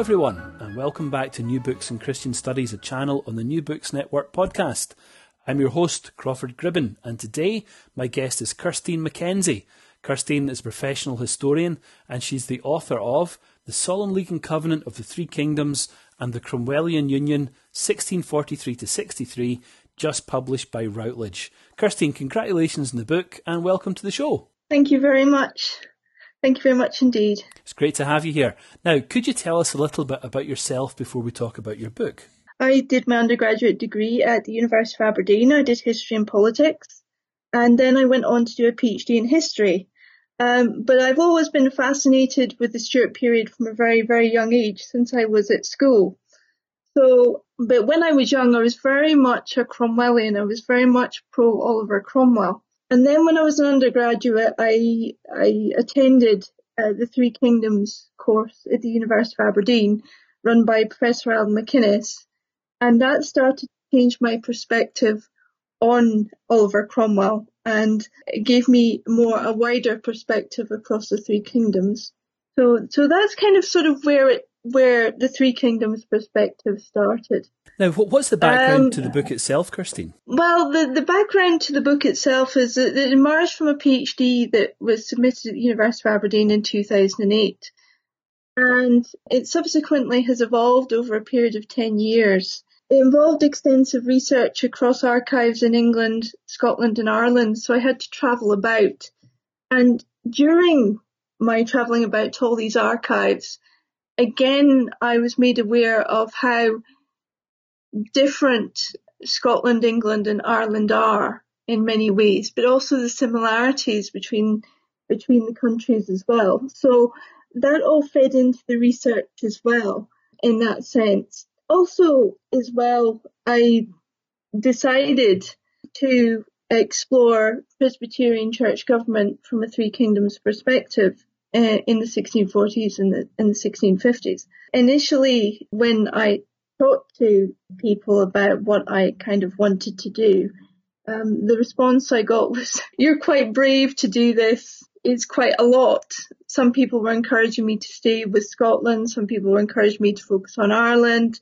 Hello, everyone, and welcome back to New Books and Christian Studies, a channel on the New Books Network podcast. I'm your host, Crawford Gribben, and today my guest is Kirsteen MacKenzie. Kirsteen is a professional historian, and she's the author of The Solemn League and Covenant of the Three Kingdoms and the Cromwellian Union, 1643 to 63, just published by Routledge. Kirsteen, congratulations on the book, and welcome to the show. Thank you very much. Thank you very much indeed. It's great to have you here. Now, could you tell us a little bit about yourself before we talk about your book? I did my undergraduate degree at the University of Aberdeen. I did history and politics, and then I went on to do a PhD in history. Um, but I've always been fascinated with the Stuart period from a very, very young age since I was at school. So, but when I was young, I was very much a Cromwellian. I was very much pro Oliver Cromwell. And then when I was an undergraduate, I I attended uh, the Three Kingdoms course at the University of Aberdeen, run by Professor Allan Macinnes, and that started to change my perspective on Oliver Cromwell and it gave me more a wider perspective across the Three Kingdoms. So so that's kind of sort of where it where the Three Kingdoms perspective started. Now, what's the background um, to the book itself, Kirsteen? Well, the, the background to the book itself is that it emerged from a PhD that was submitted at the University of Aberdeen in 2008. And it subsequently has evolved over a period of 10 years. It involved extensive research across archives in England, Scotland and Ireland, so I had to travel about. And during my travelling about to all these archives, again, I was made aware of how different Scotland, England and Ireland are in many ways, but also the similarities between between the countries as well. So that all fed into the research as well in that sense. Also, as well, I decided to explore Presbyterian church government from a Three Kingdoms perspective uh, in the 1640s and the, in the 1650s. Initially, when I talked to people about what I kind of wanted to do, um, the response I got was, you're quite brave to do this. It's quite a lot. Some people were encouraging me to stay with Scotland. Some people were encouraging me to focus on Ireland.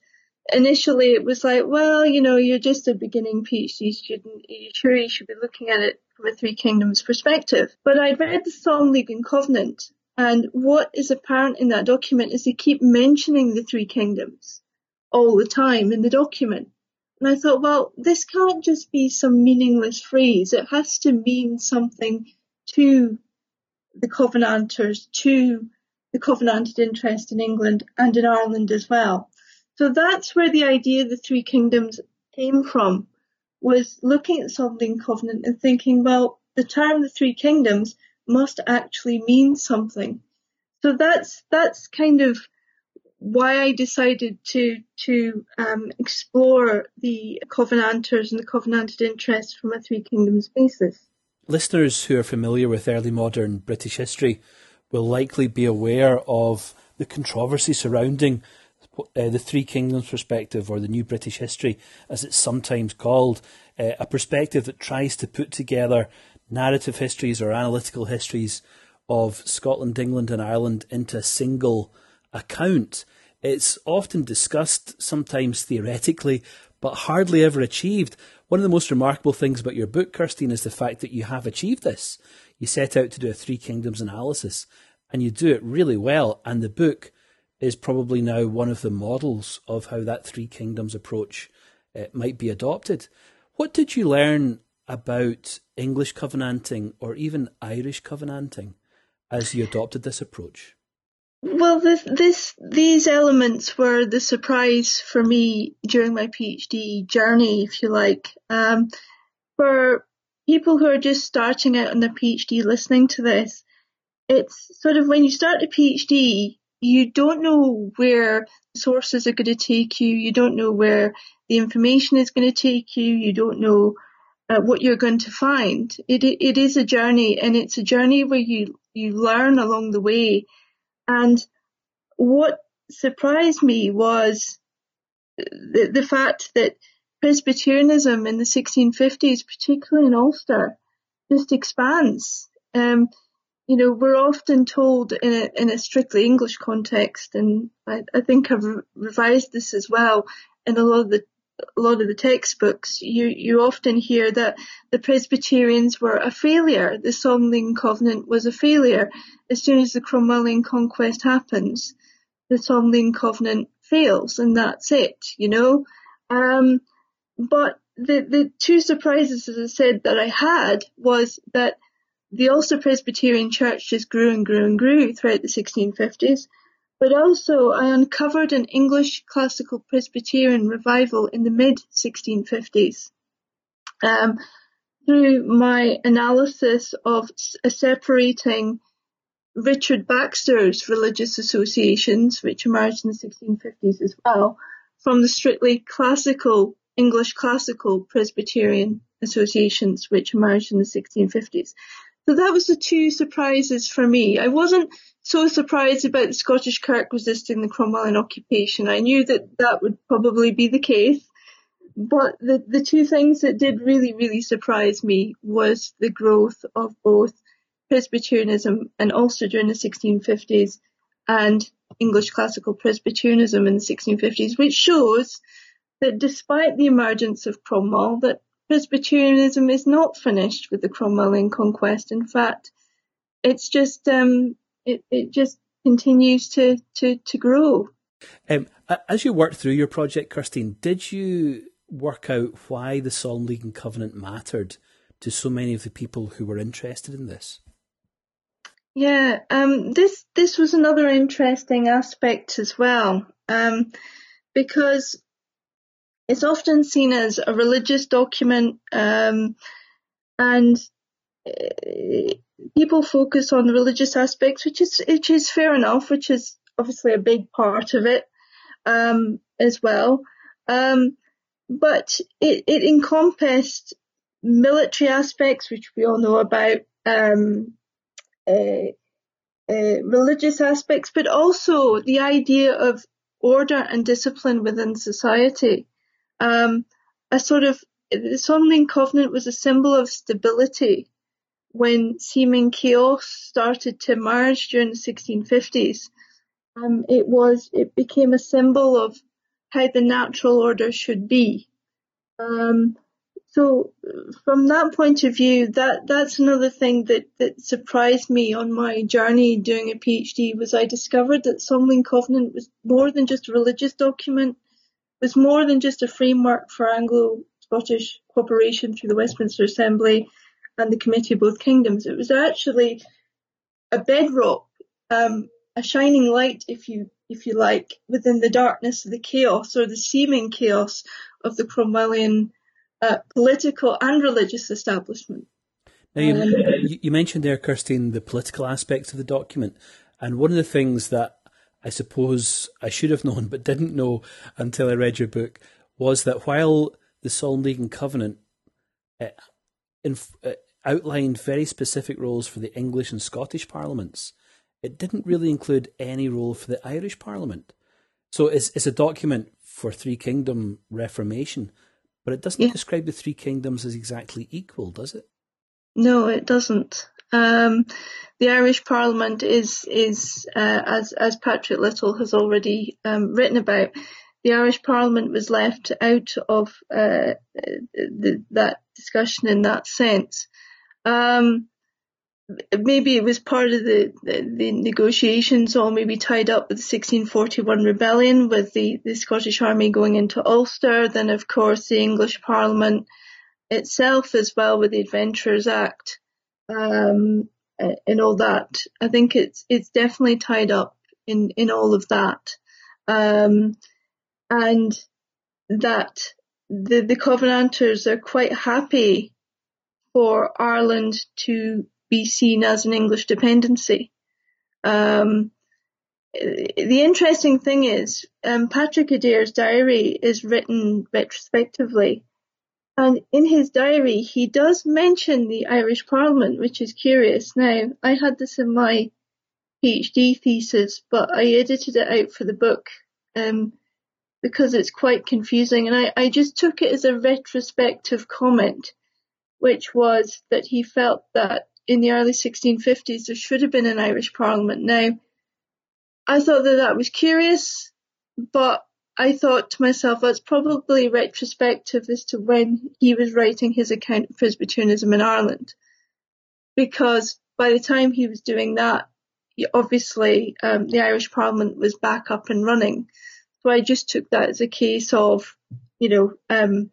Initially, it was like, well, you know, you're just a beginning PhD student. You sure you should be looking at it from a Three Kingdoms perspective. But I'd read the Solemn League and Covenant, and what is apparent in that document is they keep mentioning the Three Kingdoms all the time in the document. And I thought, well, this can't just be some meaningless phrase. It has to mean something to the Covenanters, to the Covenanted interest in England and in Ireland as well. So that's where the idea of the three kingdoms came from, was looking at something covenant and thinking, well, the term the three kingdoms must actually mean something. So that's, that's kind of why I decided to to um, explore the Covenanters and the Covenanted interests from a Three Kingdoms basis. Listeners who are familiar with early modern British history will likely be aware of the controversy surrounding uh, the Three Kingdoms perspective, or the New British History, as it's sometimes called, uh, a perspective that tries to put together narrative histories or analytical histories of Scotland, England, and Ireland into a single account. It's often discussed, sometimes theoretically, but hardly ever achieved. One of the most remarkable things about your book, Kirsteen, is the fact that you have achieved this. You set out to do a Three Kingdoms analysis, and you do it really well. And the book is probably now one of the models of how that Three Kingdoms approach uh, might be adopted. What did you learn about English covenanting or even Irish covenanting as you adopted this approach? Well, this, this, these elements were the surprise for me during my PhD journey, if you like. Um, for people who are just starting out on their PhD listening to this, it's sort of when you start a PhD, you don't know where sources are going to take you. You don't know where the information is going to take you. You don't know uh, what you're going to find. It, it is a journey and it's a journey where you, you learn along the way. And what surprised me was the, the fact that Presbyterianism in the 1650s, particularly in Ulster, just expands. Um, you know, we're often told in a, in a strictly English context, and I, I think I've re- revised this as well in a lot of the a lot of the textbooks, you, you often hear that the Presbyterians were a failure. The Solemn League Covenant was a failure. As soon as the Cromwellian conquest happens, the Solemn League Covenant fails and that's it, you know. Um, but the, the two surprises, as I said, that I had was that the Ulster Presbyterian Church just grew and grew and grew throughout the 1650s. But also, I uncovered an English classical Presbyterian revival in the mid 1650s. Um, through my analysis of separating Richard Baxter's religious associations, which emerged in the 1650s as well, from the strictly classical, English classical Presbyterian associations, which emerged in the 1650s. So that was the two surprises for me. I wasn't so surprised about the Scottish Kirk resisting the Cromwellian occupation. I knew that that would probably be the case. But the, the two things that did really, really surprise me was the growth of both Presbyterianism and Ulster during the 1650s and English classical Presbyterianism in the 1650s, which shows that despite the emergence of Cromwell, that Presbyterianism is not finished with the Cromwellian conquest. In fact, it's just um, it, it just continues to to to grow. Um, as you worked through your project, Kirsteen, did you work out why the Solemn League and Covenant mattered to so many of the people who were interested in this? Yeah, um, this this was another interesting aspect as well, um, because it's often seen as a religious document, um, and uh, people focus on the religious aspects, which is which is fair enough, which is obviously a big part of it um, as well. Um, but it, it encompassed military aspects, which we all know about, um, uh, uh, religious aspects, but also the idea of order and discipline within society um, a sort of the Solemn League Covenant was a symbol of stability when seeming chaos started to emerge during the 1650s. Um, it was it became a symbol of how the natural order should be. Um, so from that point of view, that that's another thing that that surprised me on my journey doing a PhD was I discovered that Solemn League Covenant was more than just a religious document was more than just a framework for Anglo-Scottish cooperation through the Westminster Assembly and the Committee of Both Kingdoms. It was actually a bedrock, um, a shining light, if you if you like, within the darkness of the chaos or the seeming chaos of the Cromwellian uh, political and religious establishment. Now, you, um, you mentioned there, Kirsteen, the political aspects of the document, and one of the things that I suppose I should have known but didn't know until I read your book was that while the Solemn League Covenant uh, uh, outlined very specific roles for the English and Scottish parliaments, it didn't really include any role for the Irish Parliament. So it's, it's a document for Three Kingdom reformation, but it doesn't yeah. describe the Three Kingdoms as exactly equal, does it? No, it doesn't. Um, the Irish Parliament is is uh, as as Patrick Little has already um, written about. The Irish Parliament was left out of uh, the, that discussion in that sense. Um, maybe it was part of the, the, the, negotiations or maybe tied up with the 1641 rebellion with the, the Scottish Army going into Ulster. Then, of course, the English Parliament itself as well with the Adventurers Act um, and all that. I think it's it's definitely tied up in in all of that, um, and that the the Covenanters are quite happy for Ireland to be seen as an English dependency. Um, the interesting thing is, um, Patrick Adair's diary is written retrospectively. And in his diary, he does mention the Irish Parliament, which is curious. Now, I had this in my PhD thesis, but I edited it out for the book um, because it's quite confusing. And I, I just took it as a retrospective comment, which was that he felt that in the early 1650s there should have been an Irish Parliament. Now, I thought that that was curious, but I thought to myself that's probably retrospective as to when he was writing his account of Presbyterianism in Ireland. Because by the time he was doing that, obviously um, the Irish Parliament was back up and running. So I just took that as a case of, you know, um,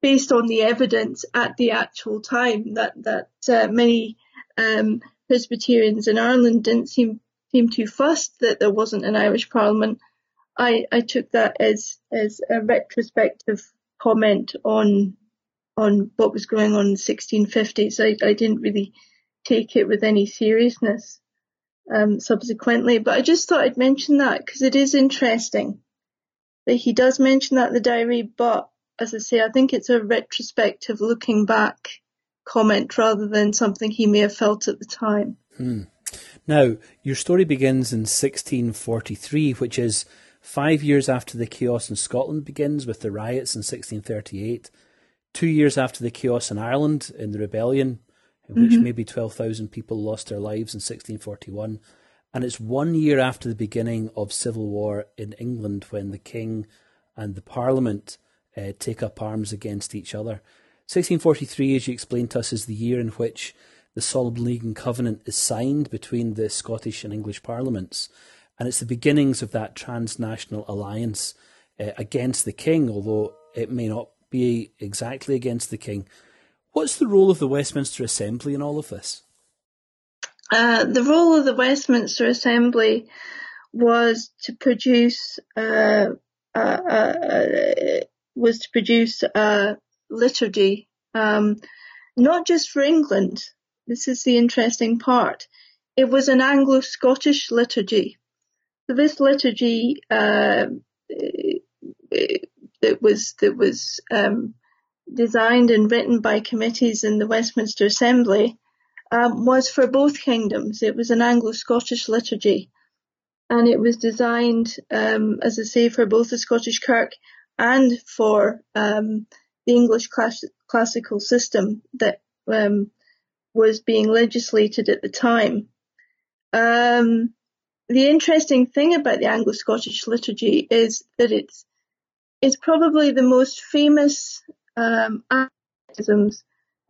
based on the evidence at the actual time that that uh, many um, Presbyterians in Ireland didn't seem seem too fussed that there wasn't an Irish Parliament, I, I took that as as a retrospective comment on on what was going on in the 1650s. I, I didn't really take it with any seriousness um, subsequently, but I just thought I'd mention that because it is interesting that he does mention that in the diary, but as I say, I think it's a retrospective looking back comment rather than something he may have felt at the time. Hmm. Now, your story begins in 1643, which is five years after the chaos in Scotland begins with the riots in 1638, two years after the chaos in Ireland in the rebellion, in which mm-hmm. maybe 12,000 people lost their lives in 1641, and it's one year after the beginning of civil war in England when the king and the parliament uh, take up arms against each other. 1643, as you explained to us, is the year in which the Solemn League and Covenant is signed between the Scottish and English parliaments, and it's the beginnings of that transnational alliance uh, against the king, although it may not be exactly against the king. What's the role of the Westminster Assembly in all of this? Uh, the role of the Westminster Assembly was to produce uh, uh, uh was to produce a liturgy, um, not just for England, this is the interesting part. It was an Anglo-Scottish liturgy. So this liturgy uh, that was that was um, designed and written by committees in the Westminster Assembly um, was for both kingdoms. It was an Anglo-Scottish liturgy, and it was designed, um, as I say, for both the Scottish Kirk and for um, the English class- classical system that um, was being legislated at the time. Um, the interesting thing about the Anglo-Scottish liturgy is that it's it's probably the most famous um, um,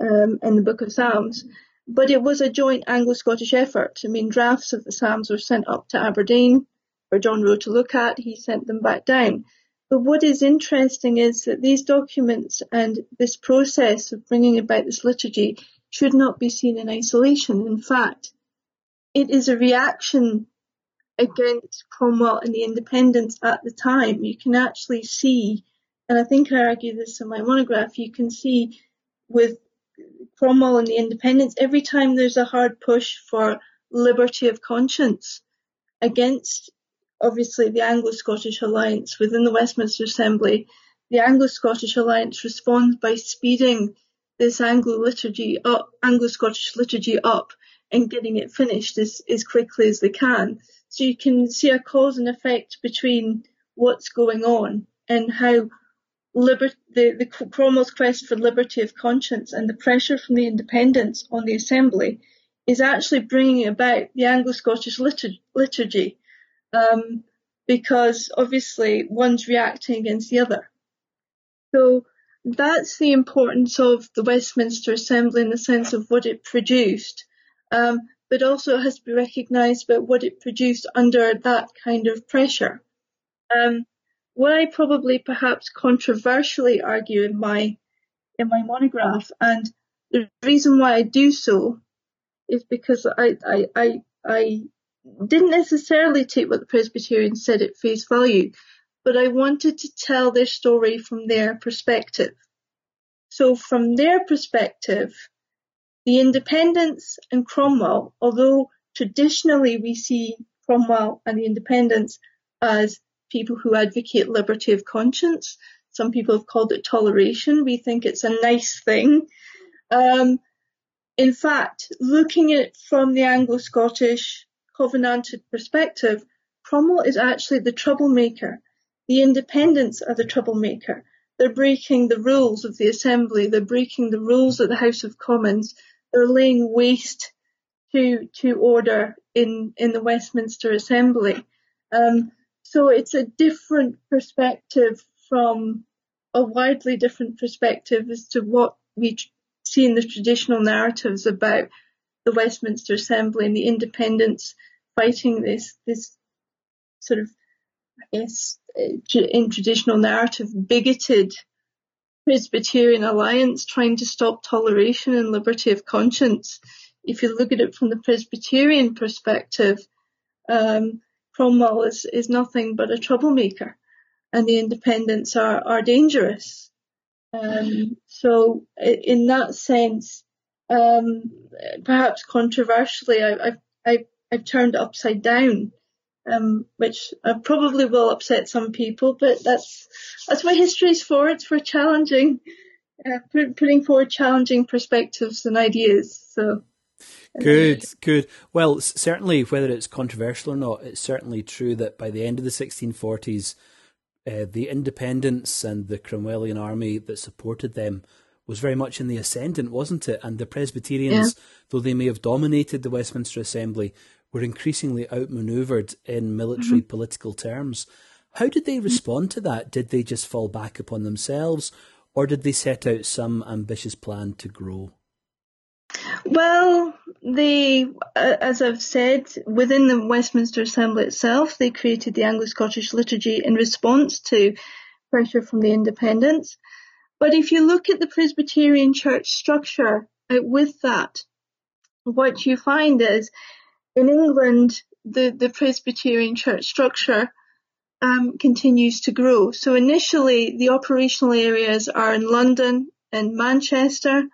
in the Book of Psalms, but it was a joint Anglo-Scottish effort. I mean, drafts of the Psalms were sent up to Aberdeen for John Row to look at. He sent them back down. But what is interesting is that these documents and this process of bringing about this liturgy should not be seen in isolation. In fact, it is a reaction against Cromwell and the independents at the time. You can actually see, and I think I argue this in my monograph, you can see with Cromwell and the independents, every time there's a hard push for liberty of conscience against obviously the Anglo-Scottish alliance within the Westminster Assembly, the Anglo-Scottish alliance responds by speeding this Anglo liturgy up, Anglo-Scottish liturgy up and getting it finished as, as quickly as they can. So you can see a cause and effect between what's going on and how liber- the, the Cromwell's quest for liberty of conscience and the pressure from the independents on the assembly is actually bringing about the Anglo-Scottish litur- liturgy, um, because obviously one's reacting against the other. So that's the importance of the Westminster Assembly in the sense of what it produced, um, but also it has to be recognised about what it produced under that kind of pressure. Um, what I probably perhaps controversially argue in my in my monograph, and the reason why I do so is because I I I, I didn't necessarily take what the Presbyterians said at face value but I wanted to tell their story from their perspective. So from their perspective, the independents and Cromwell, although traditionally we see Cromwell and the independents as people who advocate liberty of conscience. Some people have called it toleration. We think it's a nice thing. Um, in fact, looking at it from the Anglo-Scottish Covenanted perspective, Cromwell is actually the troublemaker. The independents are the troublemaker. They're breaking the rules of the Assembly. They're breaking the rules of the House of Commons. They're laying waste to to order in in the Westminster Assembly. Um, so it's a different perspective from a widely different perspective as to what we see in the traditional narratives about the Westminster Assembly and the independents fighting this this sort of I guess in traditional narrative bigoted Presbyterian alliance trying to stop toleration and liberty of conscience. If you look at it from the Presbyterian perspective, um, Cromwell is, is nothing but a troublemaker and the independents are, are dangerous. Um, so in that sense, um, perhaps controversially, I, have I've, I've turned upside down, um, which uh, probably will upset some people, but that's, that's what history is for. It's for challenging, uh, putting forward challenging perspectives and ideas. So. Good, good. Well, certainly, whether it's controversial or not, it's certainly true that by the end of the 1640s, uh, the independents and the Cromwellian army that supported them was very much in the ascendant, wasn't it? And the Presbyterians, yeah. though they may have dominated the Westminster Assembly, were increasingly outmaneuvered in military mm-hmm. political terms. How did they respond to that? Did they just fall back upon themselves, or did they set out some ambitious plan to grow? Well, they, uh, as I've said, within the Westminster Assembly itself, they created the Anglo-Scottish liturgy in response to pressure from the independents. But if you look at the Presbyterian church structure uh, with that, what you find is in England, the, the Presbyterian church structure um, continues to grow. So initially, the operational areas are in London and Manchester,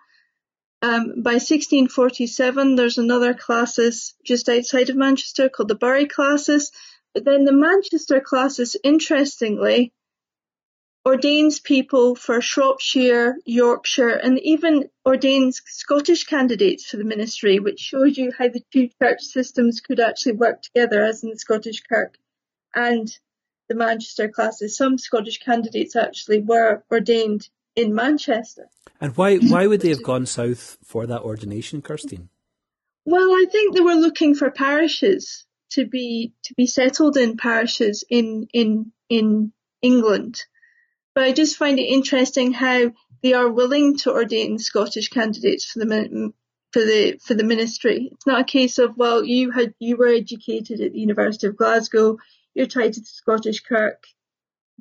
um, by 1647, there's another classis just outside of Manchester called the Bury classis. But then the Manchester classis, interestingly, ordains people for Shropshire, Yorkshire, and even ordains Scottish candidates for the ministry, which shows you how the two church systems could actually work together, as in the Scottish Kirk and the Manchester classes. Some Scottish candidates actually were ordained in Manchester. And why why would they have gone south for that ordination, Kirsteen? Well, I think they were looking for parishes to be to be settled in parishes in in in England. But I just find it interesting how they are willing to ordain Scottish candidates for the for the for the ministry. It's not a case of well, you had you were educated at the University of Glasgow, you're tied to the Scottish Kirk,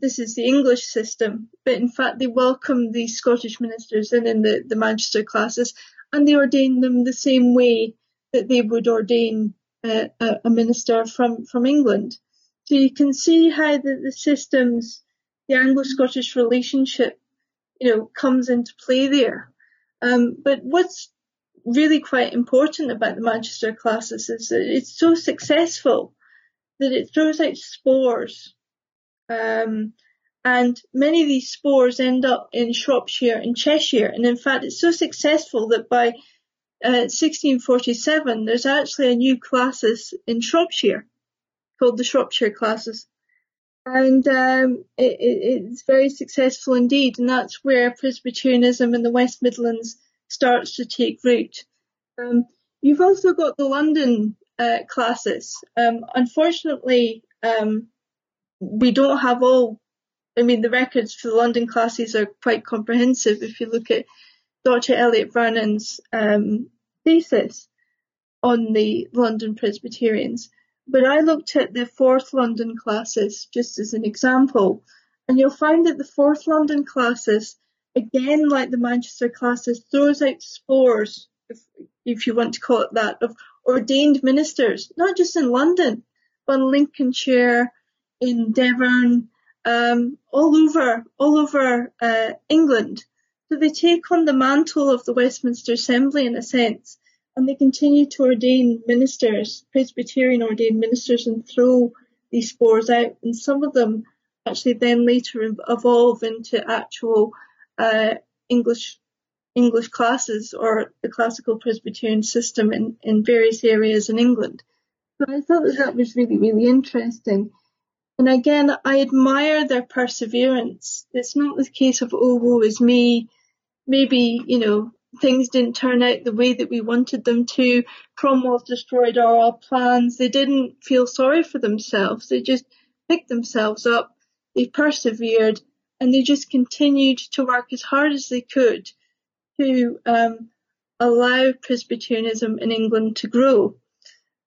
this is the English system, but in fact they welcome the Scottish ministers in in the, the Manchester classes, and they ordain them the same way that they would ordain a, a, minister from, from England. So you can see how the, the systems, the Anglo-Scottish relationship, you know, comes into play there. Um, but what's really quite important about the Manchester classes is that it's so successful that it throws out spores um, and many of these spores end up in Shropshire and Cheshire. And in fact, it's so successful that by uh, 1647, there's actually a new classis in Shropshire called the Shropshire classis. And um, it, it, it's very successful indeed. And that's where Presbyterianism in the West Midlands starts to take root. Um, you've also got the London uh, classis. Um, unfortunately, um, we don't have all. I mean, the records for the London classes are quite comprehensive. If you look at Dr. Elliot Vernon's um, thesis on the London Presbyterians, but I looked at the fourth London classes just as an example, and you'll find that the fourth London classes, again like the Manchester classes, throws out spores, if, if you want to call it that, of ordained ministers, not just in London, but in Lincolnshire, in Devon, um, all over, all over uh, England. So they take on the mantle of the Westminster Assembly in a sense, and they continued to ordain ministers, Presbyterian ordained ministers, and throw these spores out. And some of them actually then later evolve into actual uh, English English classes or the classical Presbyterian system in, in various areas in England. So I thought that that was really, really interesting. And again, I admire their perseverance. It's not the case of, oh, woe is me. Maybe, you know, things didn't turn out the way that we wanted them to. Cromwell destroyed our plans. They didn't feel sorry for themselves. They just picked themselves up. They persevered and they just continued to work as hard as they could to um, allow Presbyterianism in England to grow.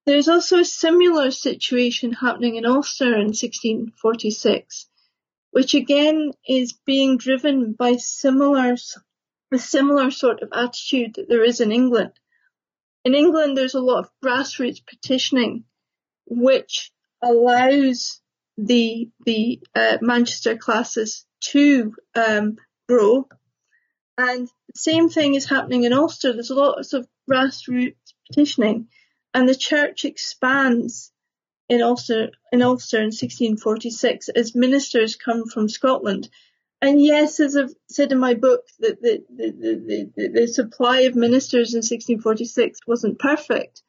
There's also a similar situation happening in Ulster in 1646, which again is being driven by similar, a similar sort of attitude that there is in England. In England, there's a lot of grassroots petitioning, which allows the the uh, Manchester classes to um, grow and the same thing is happening in Ulster. There's a lot of grassroots petitioning, and the church expands in Ulster in Ulster in 1646 as ministers come from Scotland. And yes, as I've said in my book, that the, the, the, the, supply of ministers in 1646 wasn't perfect.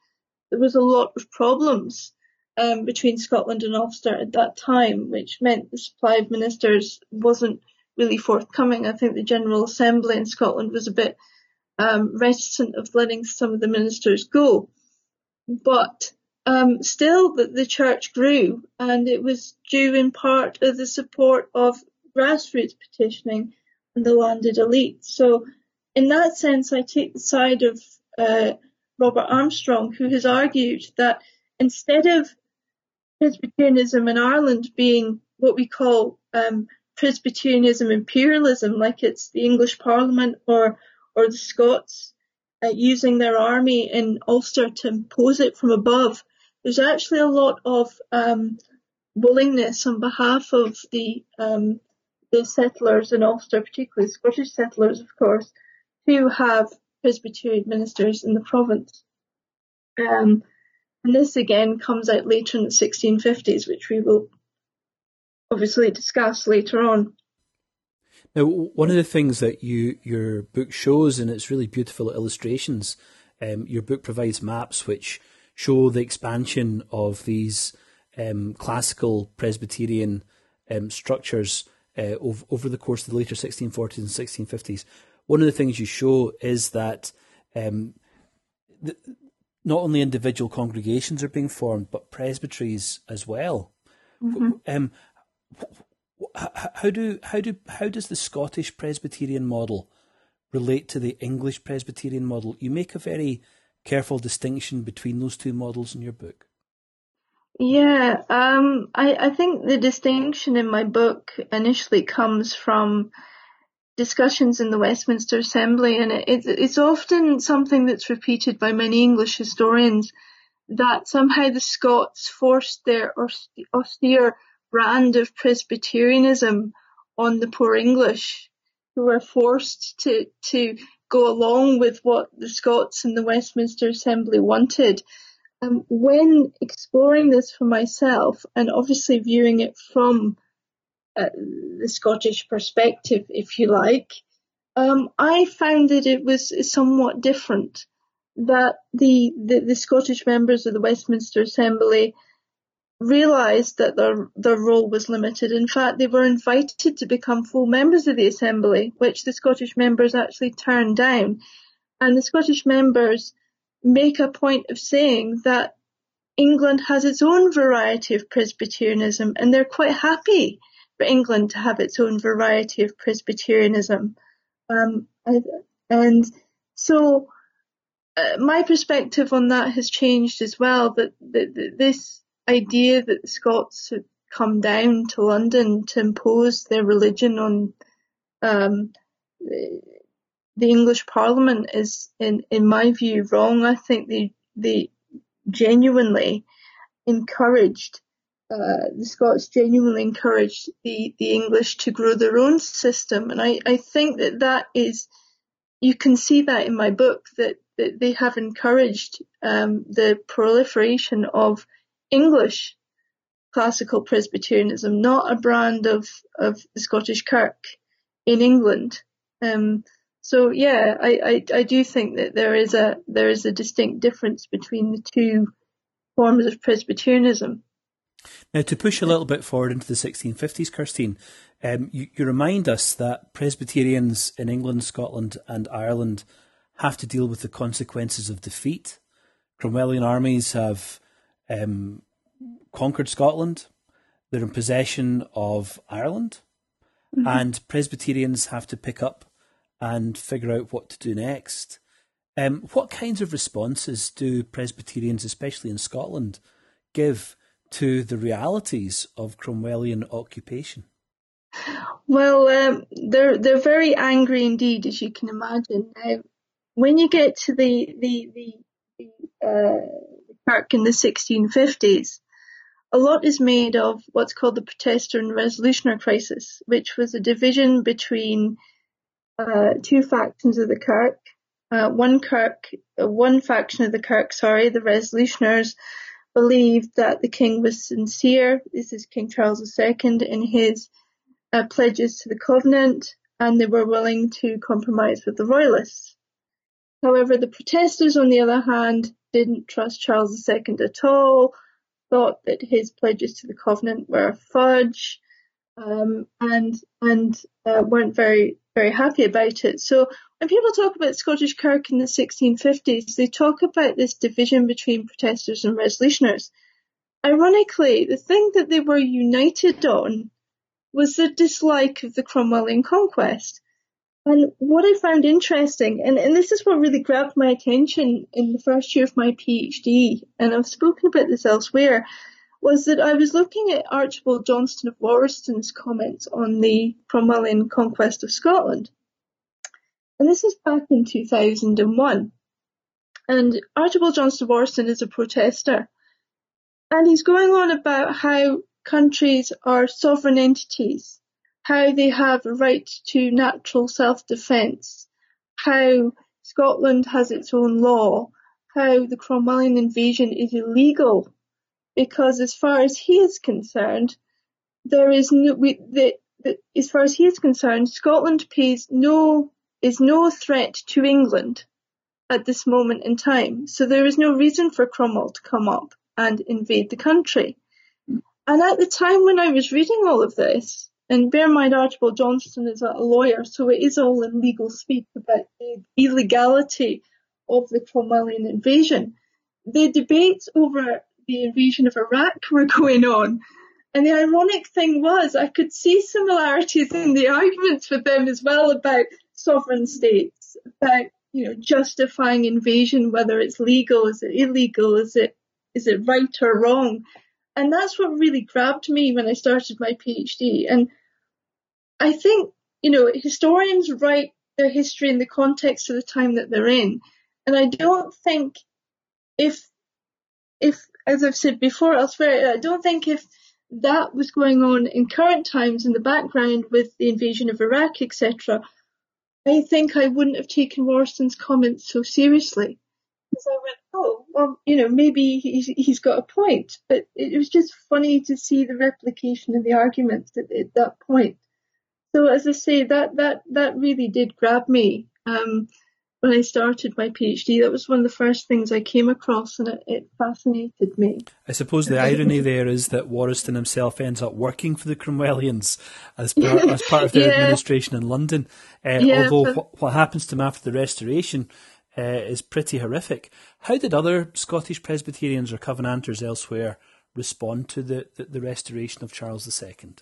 There was a lot of problems um, between Scotland and Ulster at that time, which meant the supply of ministers wasn't really forthcoming. I think the General Assembly in Scotland was a bit um, reticent of letting some of the ministers go. But um, still, the, the church grew, and it was due in part to the support of grassroots petitioning and the landed elite. So, in that sense, I take the side of uh, Robert Armstrong, who has argued that instead of Presbyterianism in Ireland being what we call um, Presbyterianism imperialism, like it's the English Parliament or or the Scots uh, using their army in Ulster to impose it from above. There's actually a lot of um, willingness on behalf of the um, the settlers in Ulster, particularly Scottish settlers, of course, who have Presbyterian ministers in the province. Um, and this again comes out later in the 1650s, which we will obviously discuss later on. Now, one of the things that you your book shows, and it's really beautiful illustrations. Um, your book provides maps which show the expansion of these um, classical Presbyterian um, structures uh, over, over, the course of the later 1640s and 1650s. One of the things you show is that um, the, not only individual congregations are being formed, but presbyteries as well. Mm-hmm. Um, how do how do how does the Scottish Presbyterian model relate to the English Presbyterian model? You make a very careful distinction between those two models in your book. Yeah, um, I, I think the distinction in my book initially comes from discussions in the Westminster Assembly, and it, it's often something that's repeated by many English historians that somehow the Scots forced their austere brand of Presbyterianism on the poor English who were forced to, to go along with what the Scots and the Westminster Assembly wanted. Um, when exploring this for myself and obviously viewing it from uh, the Scottish perspective, if you like, um, I found that it was somewhat different. That the, the, the Scottish members of the Westminster Assembly realised that their, their role was limited. In fact, they were invited to become full members of the Assembly, which the Scottish members actually turned down. And the Scottish members make a point of saying that England has its own variety of Presbyterianism and they're quite happy for England to have its own variety of Presbyterianism. Um, and so uh, my perspective on that has changed as well, that, that, that this idea that the Scots come down to London to impose their religion on um, the English Parliament is, in in my view, wrong. I think they they genuinely encouraged uh, the Scots genuinely encouraged the the English to grow their own system, and I I think that that is you can see that in my book that that they have encouraged um, the proliferation of English classical Presbyterianism, not a brand of, of the Scottish Kirk in England. Um, so yeah, I, I, I do think that there is a there is a distinct difference between the two forms of Presbyterianism. Now, to push a little bit forward into the 1650s, Kirsteen, um, you, you remind us that Presbyterians in England, Scotland, and Ireland have to deal with the consequences of defeat. Cromwellian armies have um, conquered Scotland, they're in possession of Ireland, mm-hmm. and Presbyterians have to pick up and figure out what to do next. Um, what kinds of responses do Presbyterians, especially in Scotland, give to the realities of Cromwellian occupation? Well, um, they're they're very angry indeed, as you can imagine. Now, when you get to the the the, the, uh, in the 1650s, a lot is made of what's called the Protester and Resolutioner crisis, which was a division between uh, two factions of the Kirk. Uh, one Kirk, uh, one faction of the Kirk, sorry, the Resolutioners, believed that the king was sincere. This is King Charles II in his uh, pledges to the Covenant, and they were willing to compromise with the Royalists. However, the protesters, on the other hand, didn't trust Charles II at all thought that his pledges to the covenant were a fudge, um, and and uh, weren't very very happy about it. So when people talk about Scottish Kirk in the 1650s, they talk about this division between Protesters and Resolutioners. Ironically, the thing that they were united on was the dislike of the Cromwellian conquest. And what I found interesting, and, and this is what really grabbed my attention in the first year of my PhD, and I've spoken about this elsewhere, was that I was looking at Archibald Johnston of Warriston's comments on the Cromwellian conquest of Scotland. And this is back in 2001. And Archibald Johnston of Warriston is a protester. And he's going on about how countries are sovereign entities how they have a right to natural self-defence, how Scotland has its own law, how the Cromwellian invasion is illegal, because as far as he is concerned, there is no, we, the, the, as far as he is concerned, Scotland pays no, is no threat to England at this moment in time. So there is no reason for Cromwell to come up and invade the country. And at the time when I was reading all of this, and bear in mind, Archibald Johnston is a lawyer, so it is all in legal speak about the illegality of the Cromwellian invasion. The debates over the invasion of Iraq were going on. And the ironic thing was, I could see similarities in the arguments with them as well about sovereign states, about you know justifying invasion, whether it's legal, is it illegal, is it is it right or wrong? and that's what really grabbed me when I started my PhD. And I think, you know, historians write their history in the context of the time that they're in. And I don't think if, if, as I've said before elsewhere, I don't think if that was going on in current times in the background with the invasion of Iraq, etc., I think I wouldn't have taken Warriston's comments so seriously. Because I went, oh, well, you know, maybe he's, he's got a point. But it was just funny to see the replication of the arguments at, at that point. So as I say, that, that, that really did grab me. Um, when I started my PhD, that was one of the first things I came across, and it, it fascinated me. I suppose the irony there is that Warriston himself ends up working for the Cromwellians as part, as part of their yeah. administration in London. Uh, yeah, although but... what, what, happens to him after the Restoration uh, is pretty horrific. How did other Scottish Presbyterians or Covenanters elsewhere respond to the, the, the restoration of Charles II?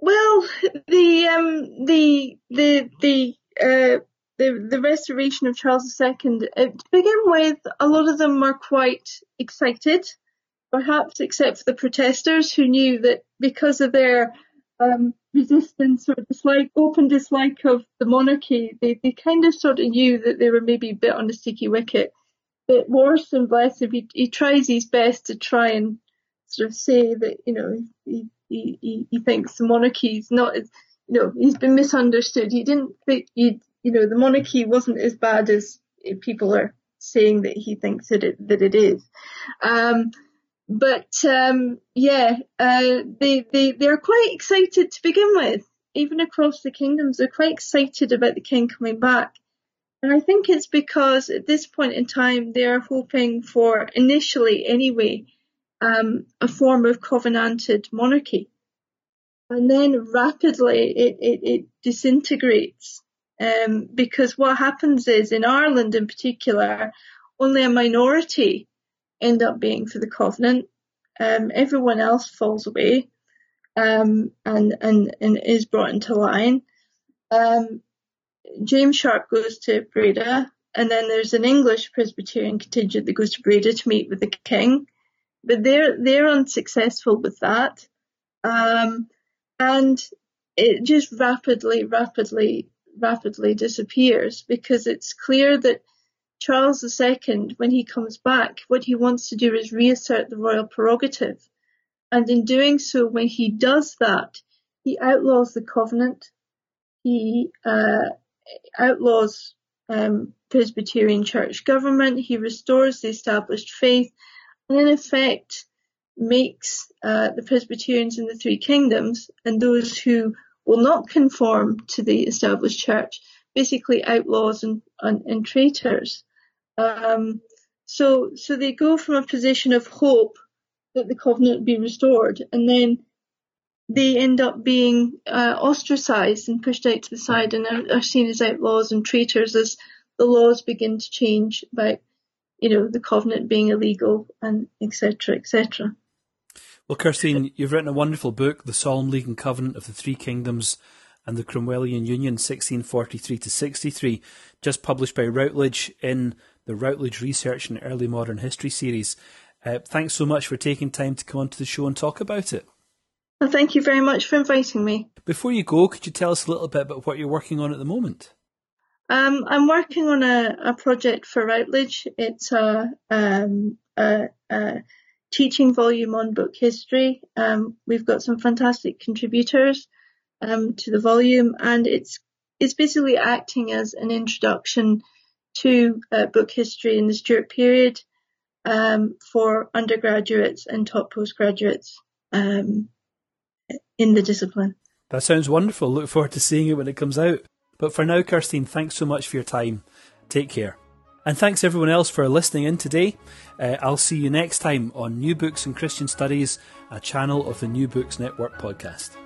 Well, the um, the the the uh, the the restoration of Charles II. Uh, to begin with, a lot of them were quite excited, perhaps except for the protesters who knew that because of their um, resistance or dislike, open dislike of the monarchy, they, they kind of sort of knew that they were maybe a bit on a sticky wicket. But Warriston, bless him, he, he tries his best to try and sort of say that, you know, he, he, he thinks the monarchy is not as, you know, he's been misunderstood. He didn't think, you you know, the monarchy wasn't as bad as people are saying that he thinks that it that it is. Um, but um, yeah, uh, they they they're quite excited to begin with. Even across the kingdoms, they're quite excited about the king coming back. And I think it's because at this point in time, they're hoping for, initially anyway, um, a form of covenanted monarchy. And then rapidly it, it, it disintegrates. Um, because what happens is in Ireland in particular, only a minority end up being for the covenant. Um, everyone else falls away um, and, and, and is brought into line. Um, James Sharp goes to Breda, and then there's an English Presbyterian contingent that goes to Breda to meet with the king, but they're they're unsuccessful with that, um, and it just rapidly, rapidly, rapidly disappears because it's clear that Charles II, when he comes back, what he wants to do is reassert the royal prerogative, and in doing so, when he does that, he outlaws the covenant. He uh, outlaws um, Presbyterian church government. He restores the established faith, and in effect makes uh, the Presbyterians in the three kingdoms and those who will not conform to the established church basically outlaws and, and, and traitors. Um, so, so they go from a position of hope that the covenant be restored, and then they end up being uh, ostracized and pushed out to the side and are, are, seen as outlaws and traitors as the laws begin to change about, you know, the covenant being illegal and etc. etc. Well, Kirsteen, you've written a wonderful book, The Solemn League and Covenant of the Three Kingdoms and the Cromwellian Union, 1643 to 63, just published by Routledge in the Routledge Research and Early Modern History series. Uh, thanks so much for taking time to come onto the show and talk about it. Well, thank you very much for inviting me. Before you go, could you tell us a little bit about what you're working on at the moment? Um, I'm working on a, a, project for Routledge. It's a, um, a, a, teaching volume on book history. Um, we've got some fantastic contributors um, to the volume, and it's it's basically acting as an introduction to uh, book history in the Stuart period um, for undergraduates and top postgraduates. Um, in the discipline. That sounds wonderful. Look forward to seeing it when it comes out. But for now, Kirsteen, thanks so much for your time. Take care. And thanks everyone else for listening in today. Uh, I'll see you next time on New Books and Christian Studies, a channel of the New Books Network podcast.